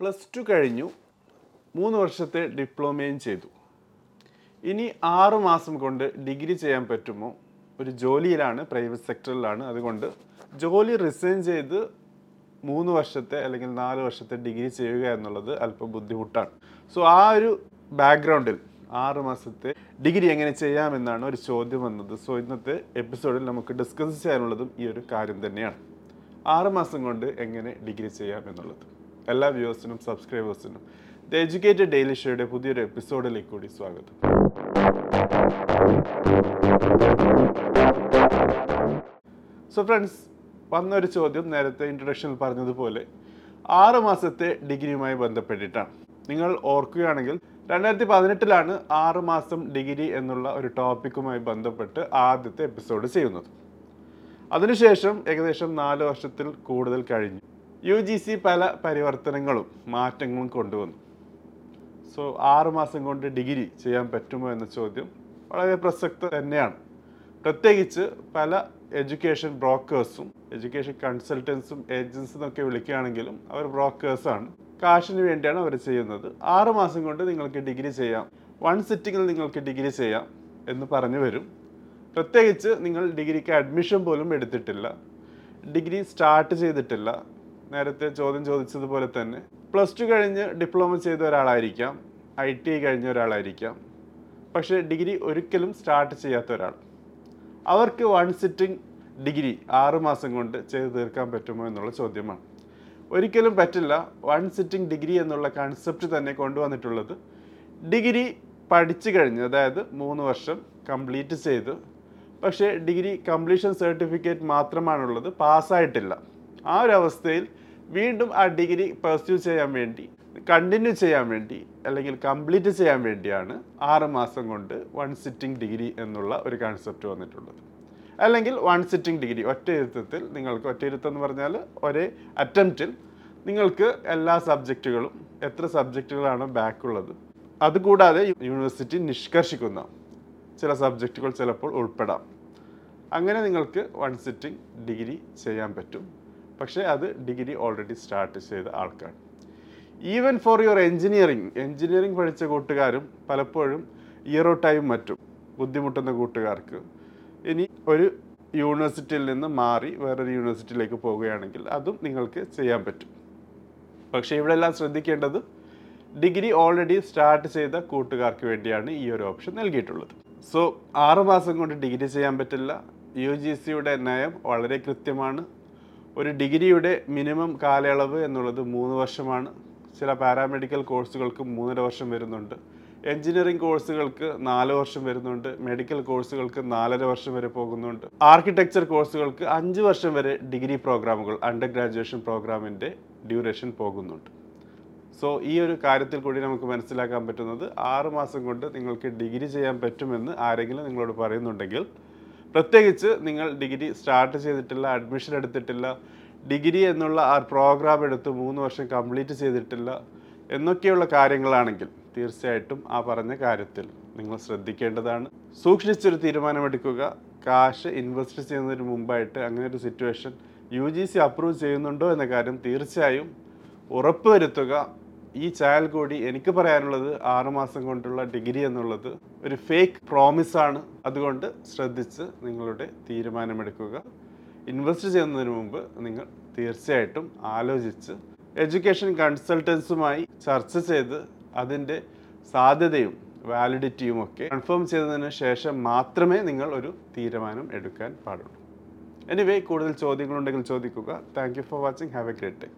Plus two കഴിഞ്ഞു മൂന്ന് വർഷത്തെ ഡിപ്ലോമയും ചെയ്തു. ഇനി ആറ് മാസം കൊണ്ട് ഡിഗ്രി ചെയ്യാൻ പറ്റുമോ? ഒരു ജോലിയിലാണ് പ്രൈവറ്റ് സെക്ടറിലാണ്. അതുകൊണ്ട് ജോലി റിസൈൻ ചെയ്ത് മൂന്ന് വർഷത്തെ അല്ലെങ്കിൽ നാല് വർഷത്തെ ഡിഗ്രി ചെയ്യുക എന്നുള്ളത് അല്പം ബുദ്ധിമുട്ടാണ്. സോ ആ ഒരു ബാക്ക്ഗ്രൗണ്ടിൽ ആറ് മാസത്തെ ഡിഗ്രി എങ്ങനെ ചെയ്യാമെന്നാണ് ഒരു ചോദ്യം വന്നത്. സോ ഇന്നത്തെ എപ്പിസോഡിൽ നമുക്ക് ഡിസ്കസ് ചെയ്യാനുള്ളതും ഈ ഒരു കാര്യം തന്നെയാണ്. ആറ് മാസം കൊണ്ട് എങ്ങനെ ഡിഗ്രി ചെയ്യാം എന്നുള്ളത് എല്ലാ വ്യൂവേഴ്സിനും സബ്സ്ക്രൈബേഴ്സിനും ദ എഡ്യൂക്കേറ്റഡ് ഡെയിലി ഷോയുടെ പുതിയൊരു എപ്പിസോഡിലേക്ക് കൂടി സ്വാഗതം. സോ ഫ്രണ്ട്സ് വന്നൊരു ചോദ്യം നേരത്തെ ഇൻട്രൊഡക്ഷനിൽ പറഞ്ഞതുപോലെ ആറ് മാസത്തെ ഡിഗ്രിയുമായി ബന്ധപ്പെട്ടിട്ടാണ്. നിങ്ങൾ ഓർക്കുകയാണെങ്കിൽ രണ്ടായിരത്തി പതിനെട്ടിലാണ് ആറ് മാസം ഡിഗ്രി എന്നുള്ള ഒരു ടോപ്പിക്കുമായി ബന്ധപ്പെട്ട് ആദ്യത്തെ എപ്പിസോഡ് ചെയ്യുന്നത്. അതിനുശേഷം ഏകദേശം നാല് വർഷത്തിൽ കൂടുതൽ കഴിഞ്ഞു. യു ജി സി പല പരിവർത്തനങ്ങളും മാറ്റങ്ങളും കൊണ്ടുവന്നു. സോ ആറുമാസം കൊണ്ട് ഡിഗ്രി ചെയ്യാൻ പറ്റുമോ എന്ന ചോദ്യം വളരെ പ്രസക്ത തന്നെയാണ്. പ്രത്യേകിച്ച് പല എഡ്യൂക്കേഷൻ ബ്രോക്കേഴ്സും എഡ്യൂക്കേഷൻ കൺസൾട്ടൻസും ഏജൻസും ഒക്കെ വിളിക്കുകയാണെങ്കിലും അവർ ബ്രോക്കേഴ്സാണ്. കാശിന് വേണ്ടിയാണ് അവർ ചെയ്യുന്നത്. ആറുമാസം കൊണ്ട് നിങ്ങൾക്ക് ഡിഗ്രി ചെയ്യാം. വൺ സിറ്റിങ്ങിൽ നിങ്ങൾക്ക് ഡിഗ്രി ചെയ്യാം എന്ന് പറഞ്ഞു വരും. പ്രത്യേകിച്ച് നിങ്ങൾ ഡിഗ്രിക്ക് അഡ്മിഷൻ പോലും എടുത്തിട്ടില്ല. ഡിഗ്രി സ്റ്റാർട്ട് ചെയ്തിട്ടില്ല. നേരത്തെ ചോദ്യം ചോദിച്ചതുപോലെ തന്നെ. പ്ലസ് ടു കഴിഞ്ഞ് ഡിപ്ലോമ ചെയ്ത ഒരാളായിരിക്കാം. ഐ ടി കഴിഞ്ഞ ഒരാളായിരിക്കാം. പക്ഷേ ഡിഗ്രി ഒരിക്കലും സ്റ്റാർട്ട് ചെയ്യാത്ത ഒരാൾ. അവർക്ക് വൺ സിറ്റിംഗ് ഡിഗ്രി ആറ് മാസം കൊണ്ട് ചെയ്തു തീർക്കാൻ പറ്റുമോ എന്നുള്ള ചോദ്യമാണ്. ഒരിക്കലും പറ്റില്ല. വൺ സിറ്റിംഗ് ഡിഗ്രി എന്നുള്ള കൺസെപ്റ്റ് തന്നെ കൊണ്ടുവന്നിട്ടുള്ളത്. ഡിഗ്രി പഠിച്ചു കഴിഞ്ഞ് അതായത് മൂന്ന് വർഷം കംപ്ലീറ്റ് ചെയ്ത്. പക്ഷേ ഡിഗ്രി കംപ്ലീഷൻ സർട്ടിഫിക്കറ്റ് മാത്രമാണുള്ളത്. പാസ്സായിട്ടില്ല ആ ഒരു അവസ്ഥയിൽ വീണ്ടും ആ ഡിഗ്രി പെർസ്യൂ ചെയ്യാൻ വേണ്ടി കണ്ടിന്യൂ ചെയ്യാൻ വേണ്ടി അല്ലെങ്കിൽ കംപ്ലീറ്റ് ചെയ്യാൻ വേണ്ടിയാണ് ആറ് മാസം കൊണ്ട് വൺ സിറ്റിംഗ് ഡിഗ്രി എന്നുള്ള ഒരു കൺസെപ്റ്റ് വന്നിട്ടുള്ളത്. അല്ലെങ്കിൽ വൺ സിറ്റിംഗ് ഡിഗ്രി ഒറ്റ ഇരുത്തത്തിൽ നിങ്ങൾക്ക് ഒറ്റ ഇരുത്തം എന്ന് പറഞ്ഞാൽ ഒരേ അറ്റംപ്റ്റിൽ നിങ്ങൾക്ക് എല്ലാ സബ്ജക്റ്റുകളും എത്ര സബ്ജക്റ്റുകളാണ് ബാക്കുള്ളത് അതുകൂടാതെ യൂണിവേഴ്സിറ്റി നിഷ്കർഷിക്കുന്ന ചില സബ്ജക്റ്റുകൾ ചിലപ്പോൾ ഉൾപ്പെടാം. അങ്ങനെ നിങ്ങൾക്ക് വൺ സിറ്റിംഗ് ഡിഗ്രി ചെയ്യാൻ പറ്റും. പക്ഷേ അത് ഡിഗ്രി ഓൾറെഡി സ്റ്റാർട്ട് ചെയ്ത ആൾക്കാർ. Even for your engineering engineering പഠിച്ച കൂട്ടുകാരും പലപ്പോഴും ഇയറോ ടൈം മറ്റും ബുദ്ധിമുട്ടുന്ന കൂട്ടുകാർക്ക്. ഇനി ഒരു യൂണിവേഴ്സിറ്റിയിൽ നിന്ന് മാറി വേറൊരു യൂണിവേഴ്സിറ്റിയിലേക്ക് പോവുകയാണെങ്കിൽ അതും നിങ്ങൾക്ക് ചെയ്യാൻ പറ്റും. പക്ഷേ ഇവിടെ എല്ലാം ശ്രദ്ധിക്കേണ്ടത് ഡിഗ്രി ഓൾറെഡി സ്റ്റാർട്ട് ചെയ്ത കൂട്ടുകാർക്ക് വേണ്ടിയാണ് ഈ ഒരു ഓപ്ഷൻ നൽകിയിട്ടുള്ളത്. സോ ആറുമാസം കൊണ്ട് ഡിഗ്രി ചെയ്യാൻ പറ്റില്ല. യു ജി സിയുടെ നയം വളരെ കൃത്യമാണ്. ഒരു ഡിഗ്രിയുടെ മിനിമം കാലയളവ് എന്നുള്ളത് മൂന്ന് വർഷമാണ്. ചില പാരാമെഡിക്കൽ കോഴ്സുകൾക്ക് മൂന്നര വർഷം വരുന്നുണ്ട്. എഞ്ചിനീയറിംഗ് കോഴ്സുകൾക്ക് നാല് വർഷം വരുന്നുണ്ട്. മെഡിക്കൽ കോഴ്സുകൾക്ക് നാലര വർഷം വരെ പോകുന്നുണ്ട്. ആർക്കിടെക്ചർ കോഴ്സുകൾക്ക് അഞ്ച് വർഷം വരെ ഡിഗ്രി പ്രോഗ്രാമുകൾ അണ്ടർ ഗ്രാജുവേഷൻ പ്രോഗ്രാമിന്റെ ഡ്യൂറേഷൻ പോകുന്നുണ്ട്. സോ ഈ ഒരു കാര്യത്തിൽ കൂടി നമുക്ക് മനസ്സിലാക്കാൻ പറ്റുന്നത് ആറ് മാസം കൊണ്ട് നിങ്ങൾക്ക് ഡിഗ്രി ചെയ്യാൻ പറ്റുമെന്ന് ആരെങ്കിലും നിങ്ങളോട് പറയുന്നുണ്ടെങ്കിൽ പ്രത്യേകിച്ച് നിങ്ങൾ ഡിഗ്രി സ്റ്റാർട്ട് ചെയ്തിട്ടില്ല അഡ്മിഷൻ എടുത്തിട്ടില്ല ഡിഗ്രി എന്നുള്ള ആ പ്രോഗ്രാം എടുത്ത് മൂന്ന് വർഷം കംപ്ലീറ്റ് ചെയ്തിട്ടില്ല എന്നൊക്കെയുള്ള കാര്യങ്ങളാണെങ്കിൽ തീർച്ചയായിട്ടും ആ പറഞ്ഞ കാര്യത്തിൽ നിങ്ങൾ ശ്രദ്ധിക്കേണ്ടതാണ്. സൂക്ഷിച്ചൊരു തീരുമാനമെടുക്കുക. കാശ് ഇൻവെസ്റ്റ് ചെയ്യുന്നതിന് മുമ്പായിട്ട് അങ്ങനെ ഒരു situation U G C approve ചെയ്യുന്നുണ്ടോ എന്ന കാര്യം തീർച്ചയായും ഉറപ്പുവരുത്തുക. ഈ ചാനൽ കൂടി എനിക്ക് പറയാനുള്ളത് ആറുമാസം കൊണ്ടുള്ള ഡിഗ്രി എന്നുള്ളത് ഒരു ഫേക്ക് പ്രോമിസാണ് അതുകൊണ്ട് ശ്രദ്ധിച്ച് നിങ്ങളുടെ തീരുമാനമെടുക്കുക. ഇൻവെസ്റ്റ് ചെയ്യുന്നതിന് മുമ്പ് നിങ്ങൾ തീർച്ചയായിട്ടും ആലോചിച്ച് എഡ്യൂക്കേഷൻ കൺസൾട്ടൻസുമായി ചർച്ച ചെയ്ത് അതിന്റെ സാധ്യതയും വാലിഡിറ്റിയും ഒക്കെ കൺഫേം ചെയ്തതിന് ശേഷം മാത്രമേ നിങ്ങൾ ഒരു തീരുമാനം എടുക്കാൻ പാടുള്ളൂ. എനിവേ കൂടുതൽ ചോദ്യങ്ങളുണ്ടെങ്കിൽ ചോദിക്കുക. Thank you for watching have a great day